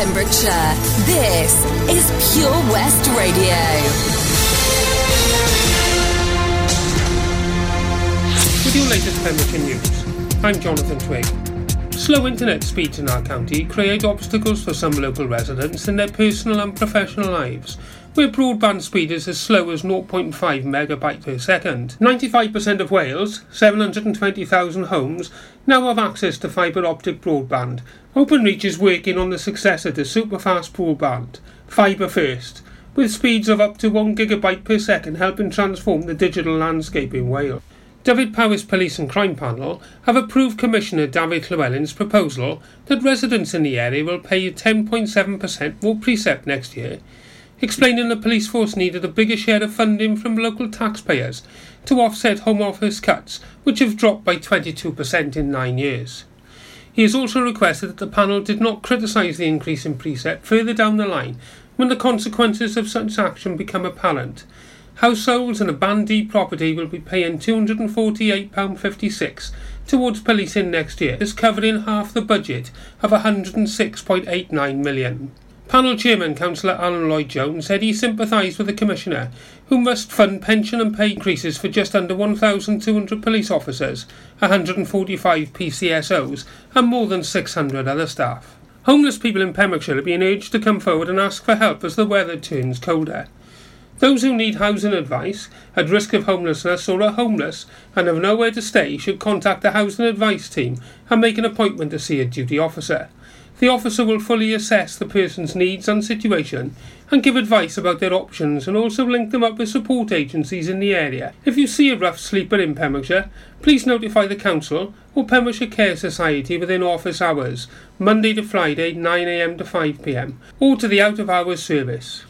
Pembrokeshire. This is Pure West Radio. With your latest Pembrokeshire news, I'm Jonathan Twig. Slow internet speeds in our county create obstacles for some local residents in their personal and professional lives, where broadband speed is as slow as 0.5 megabyte per second. 95% of Wales, 720,000 homes, now have access to fibre optic broadband. Openreach is working on the successor to superfast broadband, Fibre First, with speeds of up to 1 gigabyte per second helping transform the digital landscape in Wales. Dyfed-Powys Police and Crime Panel have approved Commissioner David Llywelyn's proposal that residents in the area will pay 10.7% more precept next year explaining the police force needed a bigger share of funding from local taxpayers to offset Home Office cuts, which have dropped by 22% in nine years. He has also requested that the panel did not criticise the increase in precept further down the line when the consequences of such action become apparent. Households and a Band property will be paying £248.56 towards policing next year, this covering half the budget of £106.89 million. Panel Chairman Councillor Alan Lloyd Jones said he sympathised with the Commissioner, who must fund pension and pay increases for just under 1,200 police officers, 145 PCSOs, and more than 600 other staff. Homeless people in Pembrokeshire are being urged to come forward and ask for help as the weather turns colder. Those who need housing advice, at risk of homelessness or are homeless and have nowhere to stay, should contact the housing advice team and make an appointment to see a duty officer. The officer will fully assess the person's needs and situation and give advice about their options and also link them up with support agencies in the area. If you see a rough sleeper in Pembrokeshire, please notify the council or Pembrokeshire Care Society within office hours, Monday to Friday 9am to 5pm, or to the out of hours service.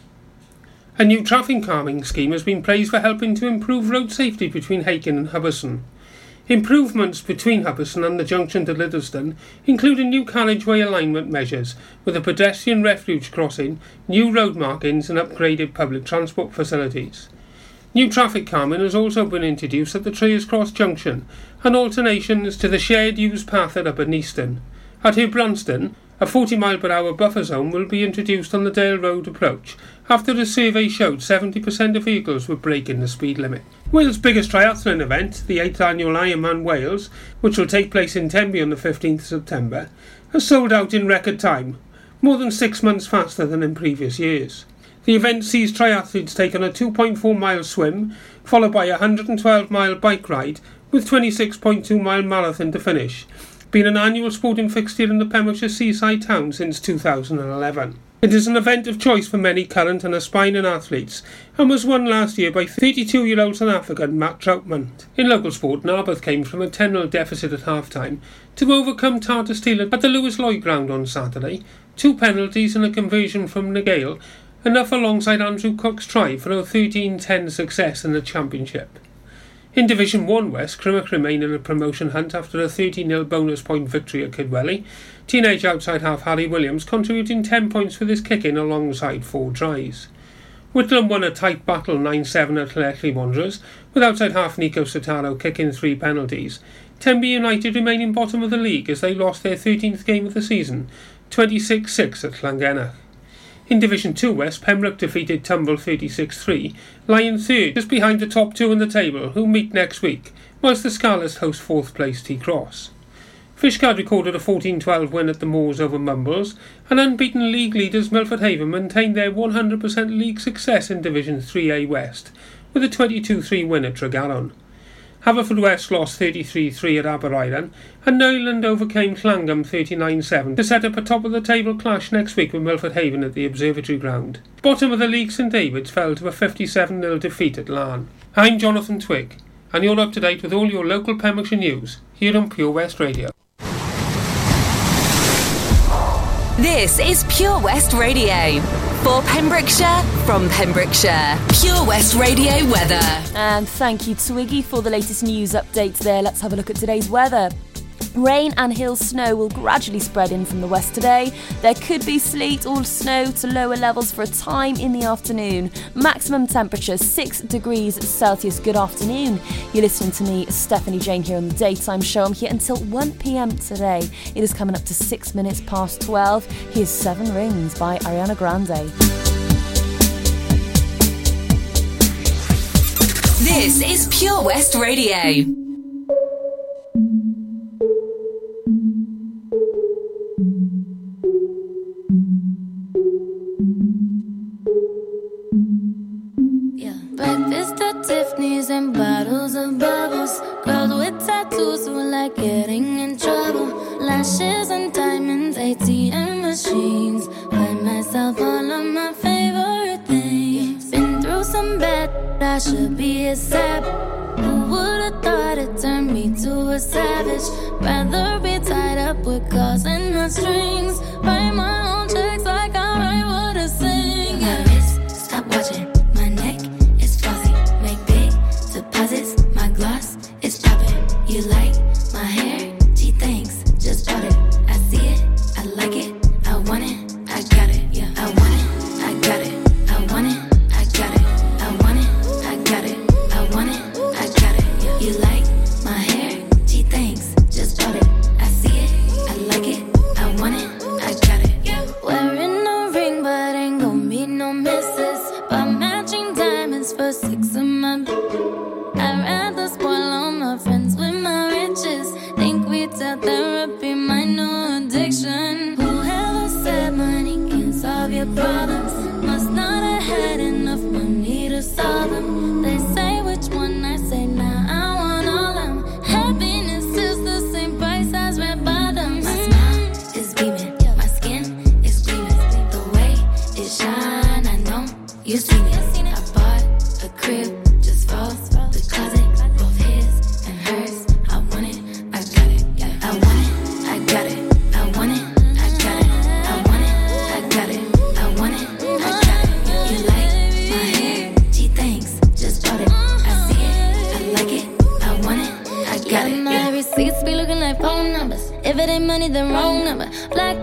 A new traffic calming scheme has been praised for helping to improve road safety between Hakin and Hubberston. Improvements between Hubberston and the junction to Liddeston include a new carriageway alignment measures with a pedestrian refuge crossing, new road markings and upgraded public transport facilities. New traffic calming has also been introduced at the Tiers Cross junction and alternations to the shared use path at Upper Neaston. At Branston, a 40 mile per hour buffer zone will be introduced on the Dale Road approach after the survey showed 70% of vehicles were breaking the speed limit. Wales' biggest triathlon event, the 8th annual Ironman Wales, which will take place in Tenby on the 15th September, has sold out in record time, more than six months faster than in previous years. The event sees triathletes take on a 2.4 mile swim, followed by a 112 mile bike ride, with 26.2 mile marathon to finish, been an annual sporting fixture in the Pembrokeshire seaside town since 2011. It is an event of choice for many current and aspiring athletes and was won last year by 32 year old South African Matt Trautman. In local sport, Narberth came from a 10 0 deficit at half time to overcome Tata Steel at the Lewis Lloyd ground on Saturday. Two penalties and a conversion from Nagale, enough alongside Andrew Cook's try for a 13 10 success in the championship. In Division 1 West, Crymych remain in a promotion hunt after a 30 0 bonus point victory at Kidwelly. Teenage outside half Harry Williams contributing 10 points for his kick in alongside four tries. Whitland won a tight battle 9 7 at Llanelli Wanderers, with outside half Nico Sotaro kicking three penalties. Tenby United remaining bottom of the league as they lost their 13th game of the season, 26 6 at Llangennech. In Division 2 West, Pembroke defeated Tumble 36-3, lying third just behind the top two in the table, who meet next week, whilst the Scarlets host fourth place Tycroes. Fishguard recorded a 14-12 win at the Moors over Mumbles, and unbeaten league leaders Milford Haven maintained their 100% league success in Division 3A West, with a 22-3 win at Tregaron. Haverfordwest lost 33-3 at Aberaeron, and Newland overcame Llangwm 39-7 to set up a top-of-the-table clash next week with Milford Haven at the Observatory Ground. Bottom of the league St David's fell to a 57-0 defeat at Laugharne. I'm Jonathan Twig, and you're up to date with all your local Pembrokeshire news here on Pure West Radio. This is Pure West Radio. For Pembrokeshire, from Pembrokeshire, Pure West Radio weather. And thank you, Twiggy, for the latest news updates there. Let's have a look at today's weather. Rain and hill snow will gradually spread in from the west today. There could be sleet or snow to lower levels for a time in the afternoon. Maximum temperature 6 degrees Celsius. Good afternoon. You're listening to me, Stephanie Jane, here on the daytime show. I'm here until 1 pm today. It is coming up to 6 minutes past 12. Here's Seven Rings by Ariana Grande. This is Pure West Radio. Breakfast at Tiffany's and bottles of bubbles. Girls with tattoos who like getting in trouble. Lashes and diamonds, ATM machines. Buy myself all of my favorite things. Been through some bad, I should be a sap.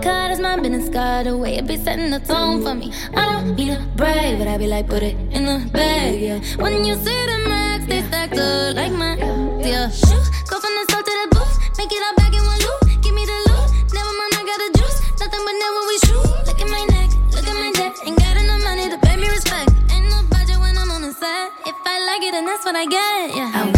Card is my business card. The way it be setting the tone for me. I don't need a brag, but I be like, put it in the bag, yeah. When you see the max, they stacked up like my, yeah. Shoot, go from the start to the booth. Make it all back in one loop. Give me the loot. Never mind, I got the juice. Nothing but never we shoot. Look at my neck, look at my neck. Ain't got enough money to pay me respect. Ain't no budget when I'm on the set. If I like it, then that's what I get, yeah. I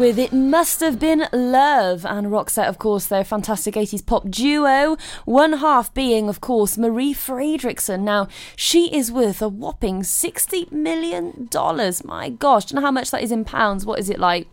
With It Must Have Been Love. And Roxette, of course, they're fantastic 80s pop duo. One half being, of course, Marie Fredriksson. Now, she is worth a whopping $60 million. My gosh, know how much that is in pounds? What is it like?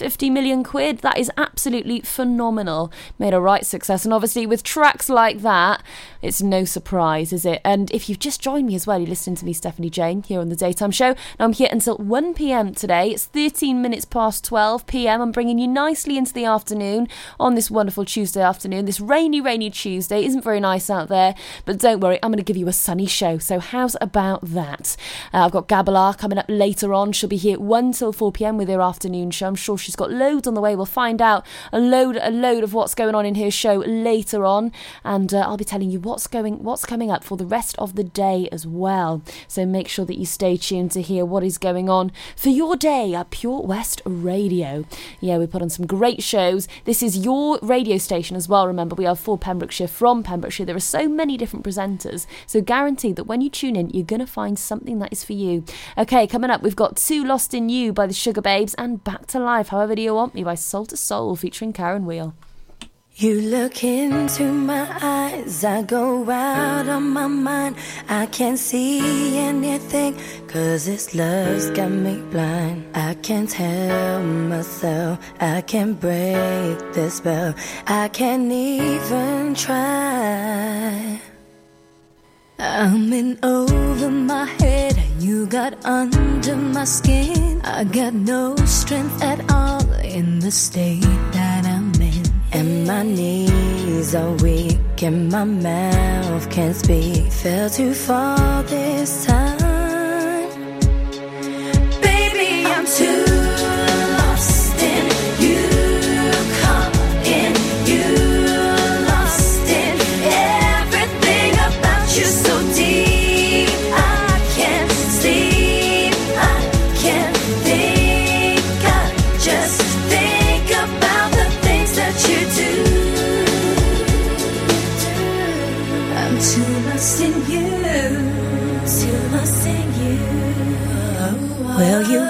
50 million quid. That is absolutely phenomenal. Made a right success. And obviously, with tracks like that, it's no surprise, is it? And if you've just joined me as well, you're listening to me, Stephanie Jane, here on the Daytime Show. Now, I'm here until 1 pm today. It's 13 minutes past 12 pm. I'm bringing you nicely into the afternoon on this wonderful Tuesday afternoon. This rainy, rainy Tuesday isn't very nice out there, but don't worry, I'm going to give you a sunny show. So, how's about that? Uh, I've got Gabalar coming up later on. She'll be here 1 till 4 pm with her afternoon show. I'm sure she's got loads on the way. We'll find out a load, a load of what's going on in her show later on, and uh, I'll be telling you what's going, what's coming up for the rest of the day as well. So make sure that you stay tuned to hear what is going on for your day at Pure West Radio. Yeah, we put on some great shows. This is your radio station as well. Remember, we are for Pembrokeshire from Pembrokeshire. There are so many different presenters, so guaranteed that when you tune in, you're going to find something that is for you. Okay, coming up, we've got Too Lost in You by the Sugababes and Back to Life. However, do you want me by Soul to Soul featuring Caron Wheeler. You look into my eyes, I go out on my mind. I can't see anything, cause this love's got me blind. I can't tell myself, I can't break the spell, I can't even try. I'm in over my head, you got under my skin. I got no strength at all in the state that I'm in. And my knees are weak, and my mouth can't speak. Fell too far this time. Well, you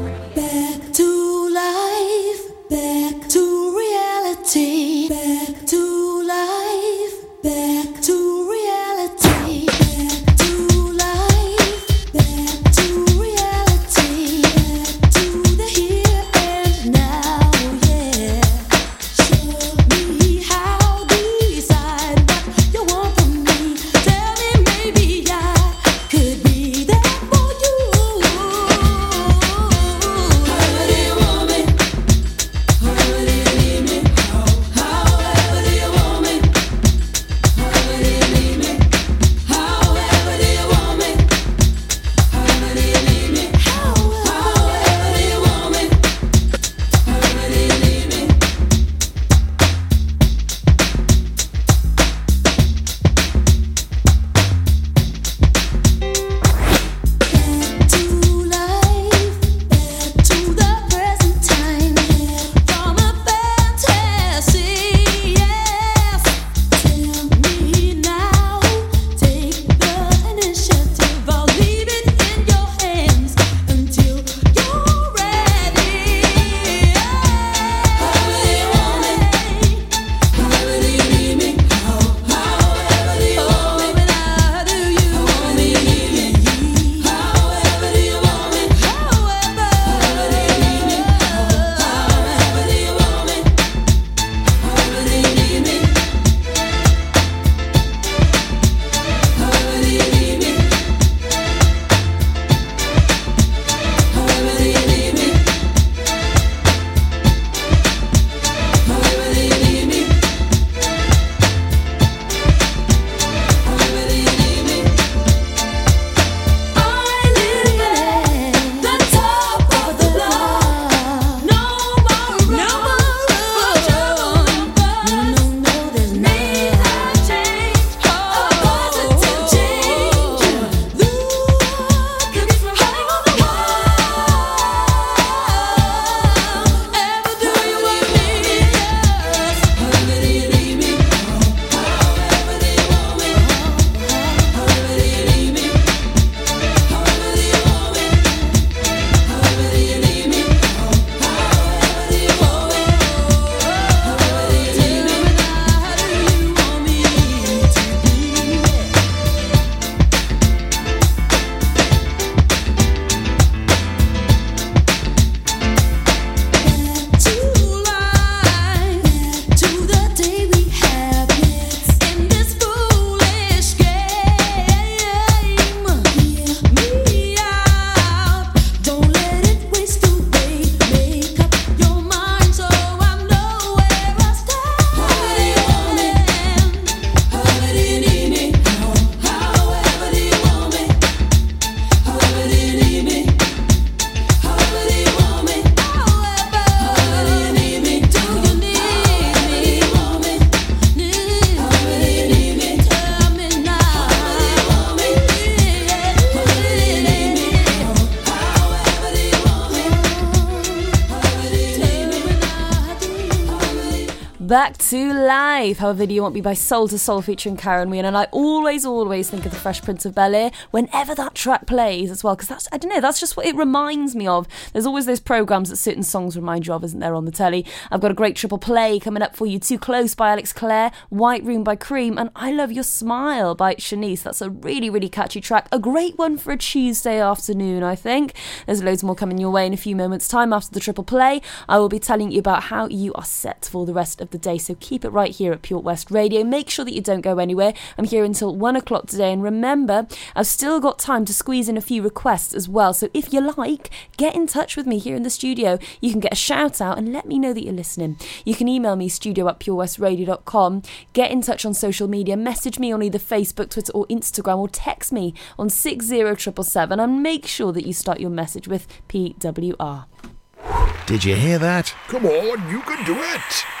However, do you want me by Soul to Soul featuring Caron Wheeler? And I always, always think of the Fresh Prince of Bel Air whenever that track plays as well, because that's I don't know, that's just what it reminds me of. There's always those programs that certain songs remind you of, isn't there, on the telly? I've got a great triple play coming up for you. Too Close by Alex Clare, White Room by Cream, and I Love Your Smile by Shanice. That's a really, really catchy track. A great one for a Tuesday afternoon, I think. There's loads more coming your way in a few moments' time after the triple play. I will be telling you about how you are set for the rest of the day. So keep it right here at Pure West Radio. Make sure that you don't go anywhere. I'm here until one o'clock today. And remember, I've still got time to squeeze in a few requests as well. So if you like, get in touch with me here in the studio. You can get a shout out and let me know that you're listening. You can email me studio at purewestradio.com. Get in touch on social media. Message me on either Facebook, Twitter, or Instagram, or text me on 60777 and make sure that you start your message with PWR. Did you hear that? Come on, you can do it.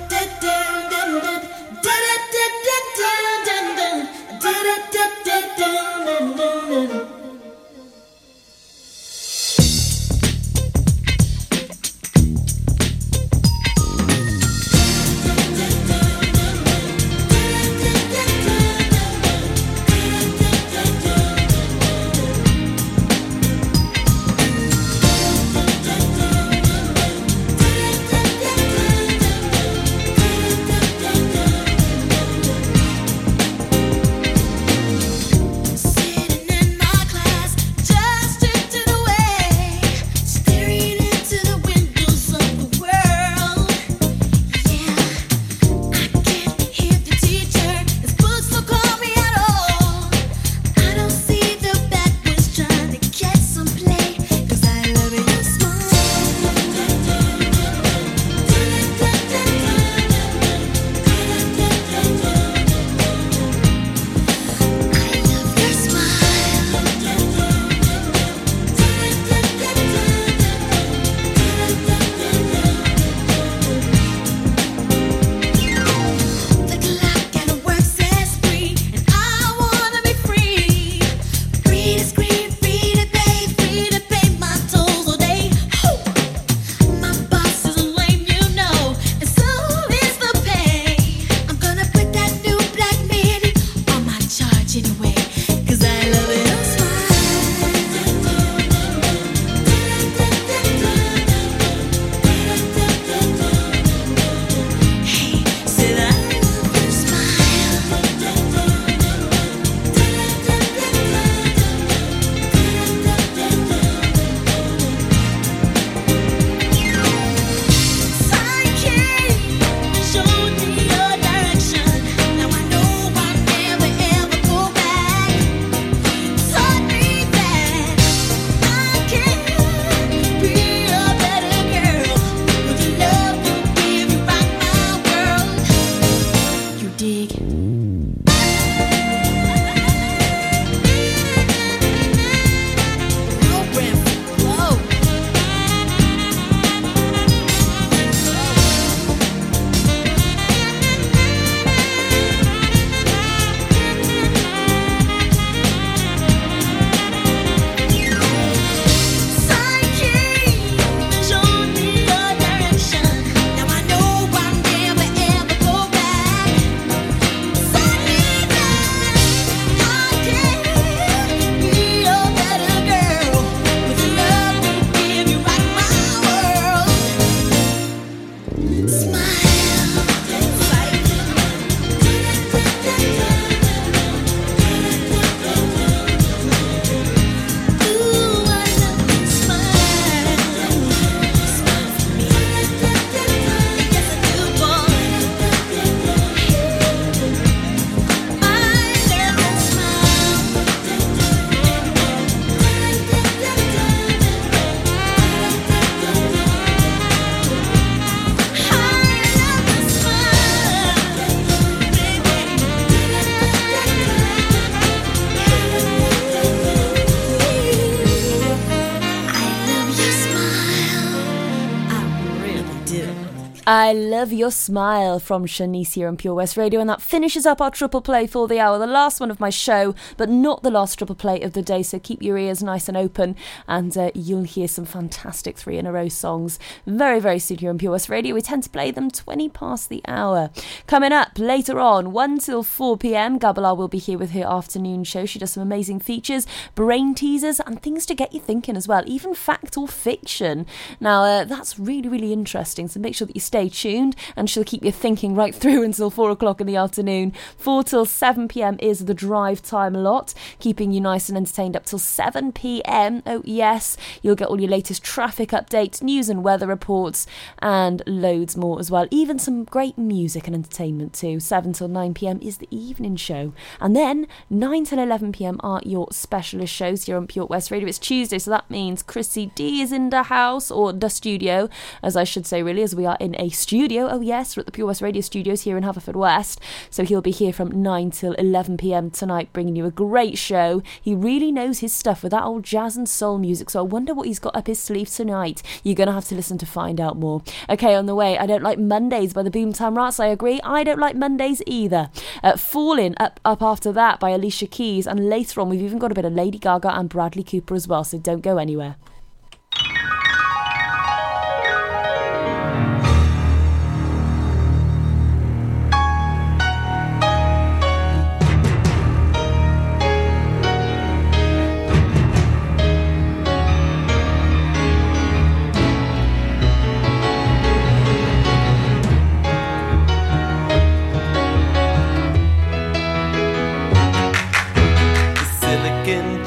I love your smile from Shanice here on Pure West Radio, and that finishes up our triple play for the hour, the last one of my show, but not the last triple play of the day. So keep your ears nice and open, and uh, you'll hear some fantastic three in a row songs very, very soon here on Pure West Radio. We tend to play them 20 past the hour. Coming up later on, 1 till 4 pm, Gabala will be here with her afternoon show. She does some amazing features, brain teasers, and things to get you thinking as well, even fact or fiction. Now, uh, that's really, really interesting, so make sure that you stay tuned and she'll keep you thinking right through until 4 o'clock in the afternoon. 4 till 7 pm is the drive time lot, keeping you nice and entertained up till 7 pm. Oh, yes, you'll get all your latest traffic updates, news and weather reports, and loads more as well. Even some great music and entertainment too. 7 till 9 pm is the evening show. And then 9 till 11 pm are your specialist shows here on Pure West Radio. It's Tuesday, so that means Chrissy D is in the house, or the studio, as I should say, really, as we are in a studio. Oh, yes, we're at the Pure West Radio studios here in Haverfordwest. So he'll be here from 9 till 11 pm tonight, bringing you a great show. He really knows his stuff with that old jazz and soul music, so I wonder what he's got up his sleeve tonight. You're going to have to listen to find out more. Okay, on the way, I don't like Mondays by the Boomtown Rats. I agree. I don't like Mondays either. Uh, Falling up, up after that by Alicia Keys, and later on, we've even got a bit of Lady Gaga and Bradley Cooper as well, so don't go anywhere.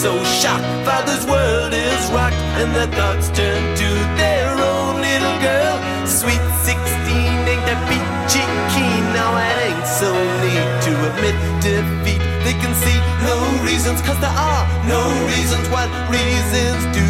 So shocked, father's world is rocked, and their thoughts turn to their own little girl. Sweet 16 ain't that peachy keen, now it ain't so neat to admit defeat. They can see no reasons, cause there are no reasons. What reasons do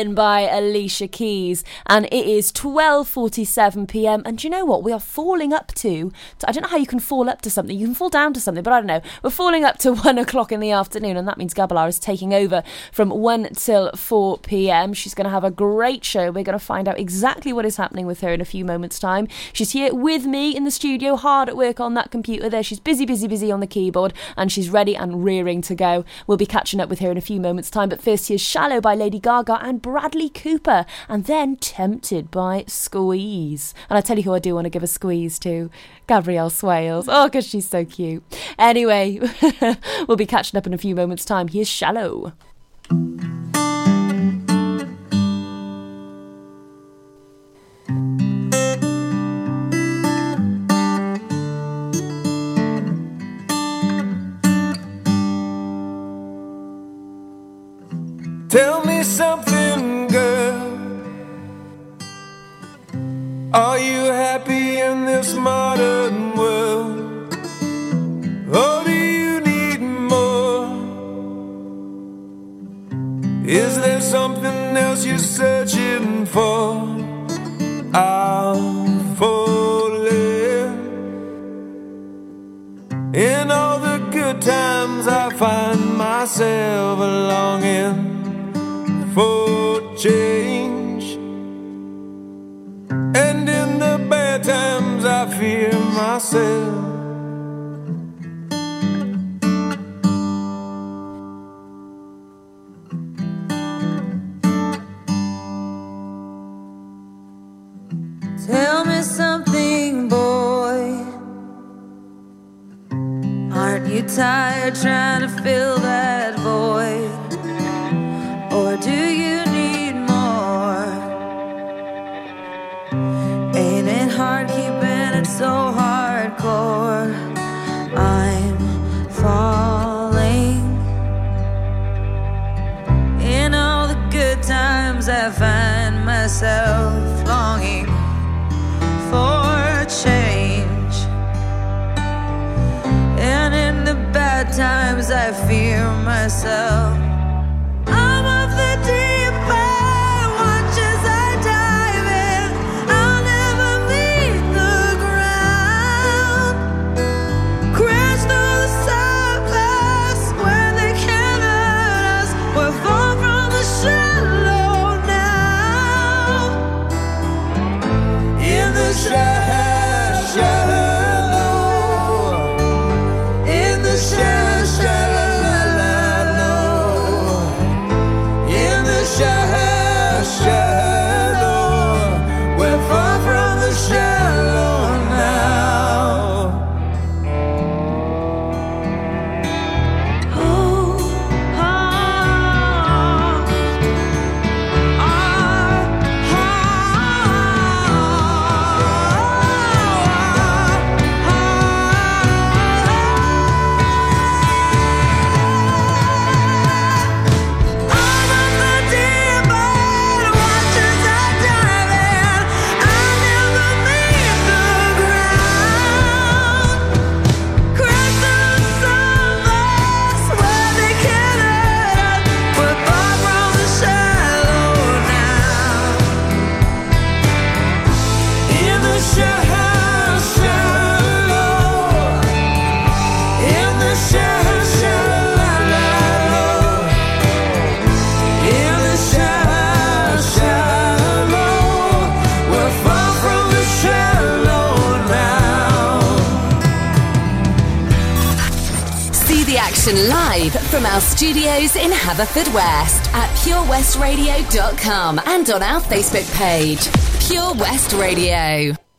Fallen by Alicia Keys, and it is 12:47 p.m. And you know what we are falling up to, to? I don't know how you can fall up to something. You can fall down to something, but I don't know. We're falling up to one o'clock in the afternoon, and that means Gabalar is taking over from one till 4 p.m. She's going to have a great show. We're going to find out exactly what is happening with her in a few moments' time. She's here with me in the studio, hard at work on that computer. There, she's busy, busy, busy on the keyboard, and she's ready and rearing to go. We'll be catching up with her in a few moments' time. But first, here's "Shallow" by Lady Gaga and Bradley Cooper, and then "Tempted" by Squeeze. And I tell you who I do want to give a squeeze to, Gabrielle Swales. Oh, because she's so cute. Anyway, we'll be catching up in a few moments' time. Here's "Shallow." Haverfordwest at purewestradio.com and on our Facebook page, Pure West Radio.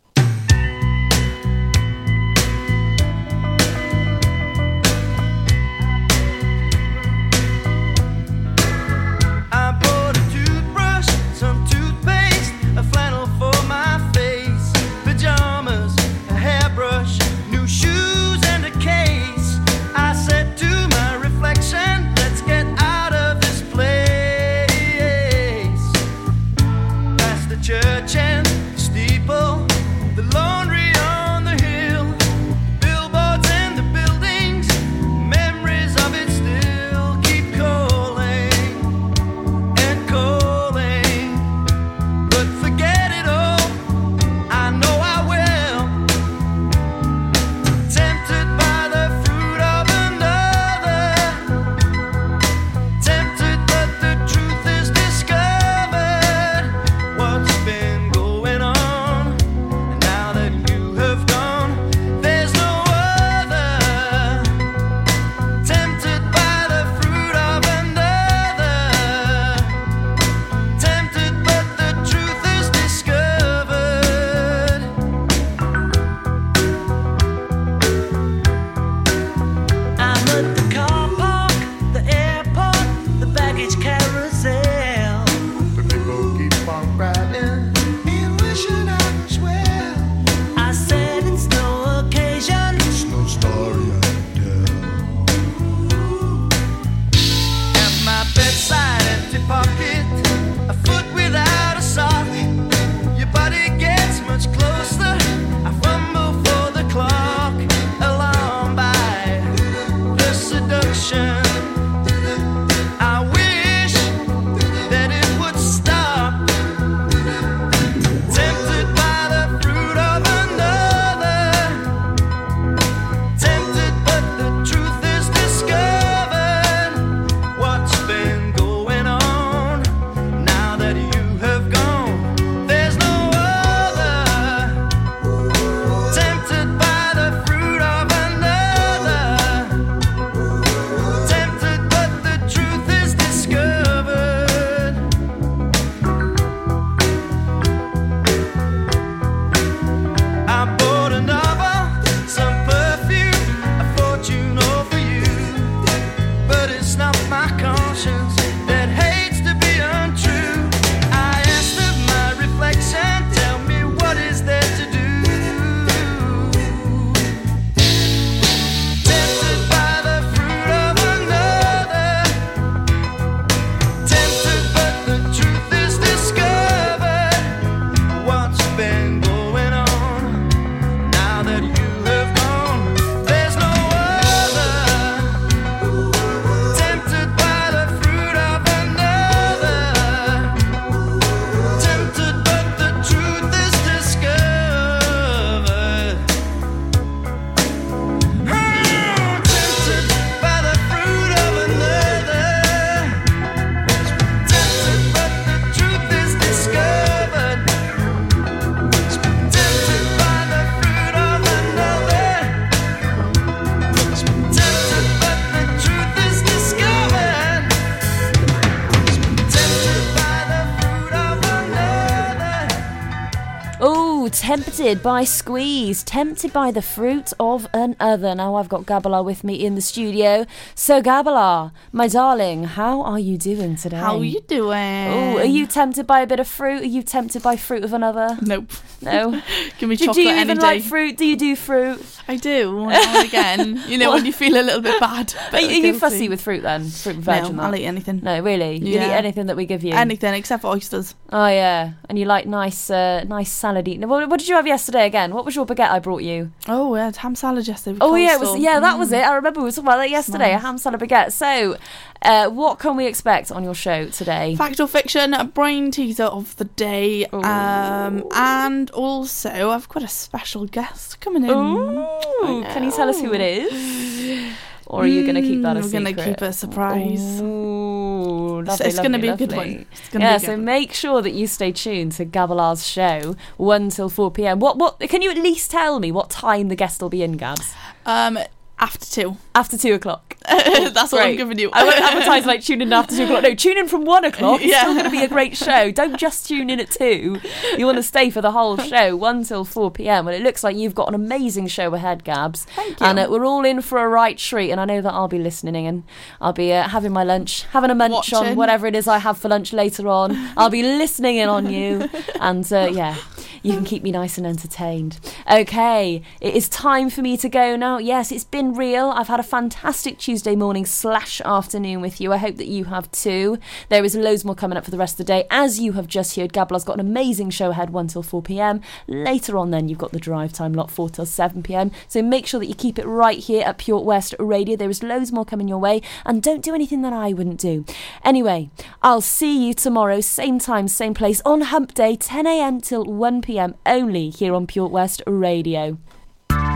Tempted by squeeze, tempted by the fruit of another. Now I've got Gabala with me in the studio. So Gabala, my darling, how are you doing today? How are you doing? Oh, are you tempted by a bit of fruit? Are you tempted by fruit of another? Nope. No. Give me do, chocolate do you any even day. like fruit? Do you do fruit? I do. Again. You know, when you feel a little bit bad. Are, you- are you fussy with fruit then? Fruit and veg No, and? I'll eat anything. No, really. You Yeah. eat anything that we give you. Anything except for oysters. Oh yeah, and you like nice, uh, nice salad eating. What, what did you have yesterday again? What was your baguette I brought you? Oh, we had ham salad yesterday. Oh yeah, it was yeah, that was Mm. it. I remember we were talking about that yesterday. A ham salad baguette. So, uh, what can we expect on your show today? Fact or fiction, a brain teaser of the day. Um, and also, I've got a special guest coming in. Ooh, can you tell us who it is? Or are you going to keep that a Mm, We're secret? gonna keep it a surprise. Ooh, It's- lovely, it's gonna lovely, be a good one. Yeah, be good so one. make sure that you stay tuned to Gabalar's show, one till four p.m. What? What? Can you at least tell me what time the guest will be in, Gabs? Um, after two. After two o'clock. That's what I'm giving you. I won't advertise like tune in after two o'clock. No, tune in from one o'clock. It's Yeah. still going to be a great show. Don't just tune in at two. You want to stay for the whole show, one till four p.m. Well, it looks like you've got an amazing show ahead, Gabs. Thank you. And uh, we're all in for a right treat. And I know that I'll be listening in and I'll be uh, having my lunch, having a munch on whatever it is I have for lunch later on. I'll be listening in on you, and uh, yeah. You can keep me nice and entertained. Okay, it is time for me to go now. Yes, it's been real. I've had a fantastic Tuesday morning slash afternoon with you. I hope that you have too. There is loads more coming up for the rest of the day. As you have just heard, Gabla's got an amazing show ahead, 1 till 4 pm. Later on, then, you've got the drive time lot, 4 till 7 pm. So make sure that you keep it right here at Pure West Radio. There is loads more coming your way, and don't do anything that I wouldn't do. Anyway, I'll see you tomorrow, same time, same place, on Hump Day, 10 am till 1 pm, only here on Pure West Radio.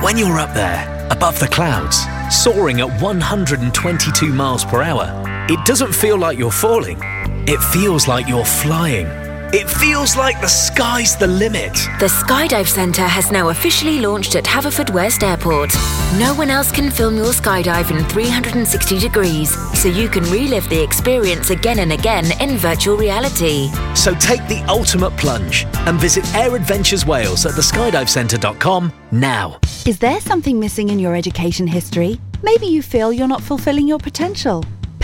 When you're up there, above the clouds, soaring at 122 miles per hour, it doesn't feel like you're falling. It feels like you're flying. It feels like the sky's the limit. The Skydive Centre has now officially launched at Haverfordwest Airport. No one else can film your skydive in 360 degrees, so you can relive the experience again and again in virtual reality. So take the ultimate plunge and visit Air Adventures Wales at theskydivecentre.com now. Is there something missing in your education history? Maybe you feel you're not fulfilling your potential.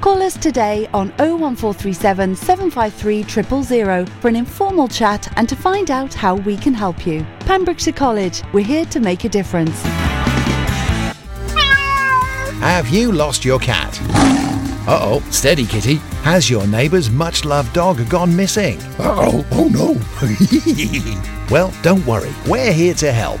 Call us today on 01437 753 000 for an informal chat and to find out how we can help you. Pembrokeshire College, we're here to make a difference. Have you lost your cat? Uh oh, steady kitty. Has your neighbour's much loved dog gone missing? Uh oh, oh no. well, don't worry, we're here to help.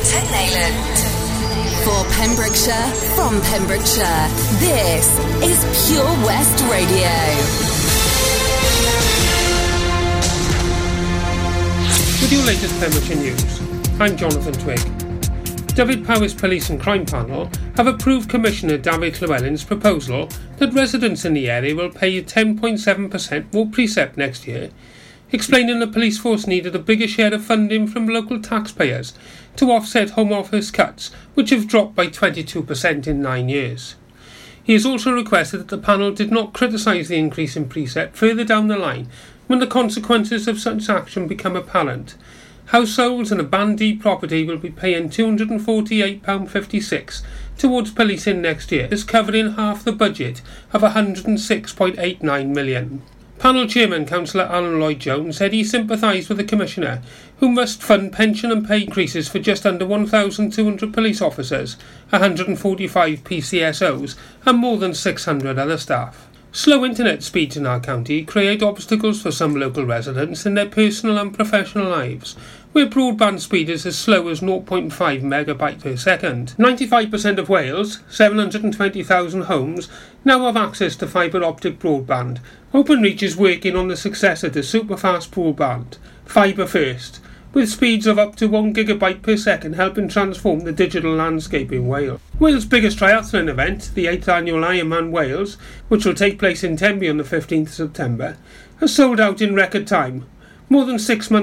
To Neyland. For Pembrokeshire, from Pembrokeshire, this is Pure West Radio. With your latest Pembrokeshire news, I'm Jonathan Twig. Dyfed-Powys Police and Crime Panel have approved Commissioner David Llywelyn's proposal that residents in the area will pay 10.7% more precept next year, explaining the police force needed a bigger share of funding from local taxpayers to offset Home Office cuts, which have dropped by 22% in nine years. He has also requested that the panel did not criticise the increase in precept further down the line when the consequences of such action become apparent. Households and a Band D property will be paying £248.56 towards policing next year, this covering half the budget of £106.89 million. Panel Chairman Councillor Alun Lloyd Jones said he sympathised with the Commissioner, who must fund pension and pay increases for just under 1,200 police officers, 145 PCSOs, and more than 600 other staff. Slow internet speeds in our county create obstacles for some local residents in their personal and professional lives, where broadband speed is as slow as 0.5 megabyte per second. 95% of Wales, 720,000 homes, now have access to fibre optic broadband. OpenReach is working on the successor to superfast broadband, Fibre First, with speeds of up to 1 gigabyte per second helping transform the digital landscape in Wales. Wales' biggest triathlon event, the 8th annual Ironman Wales, which will take place in Tenby on the 15th of September, has sold out in record time, more than six months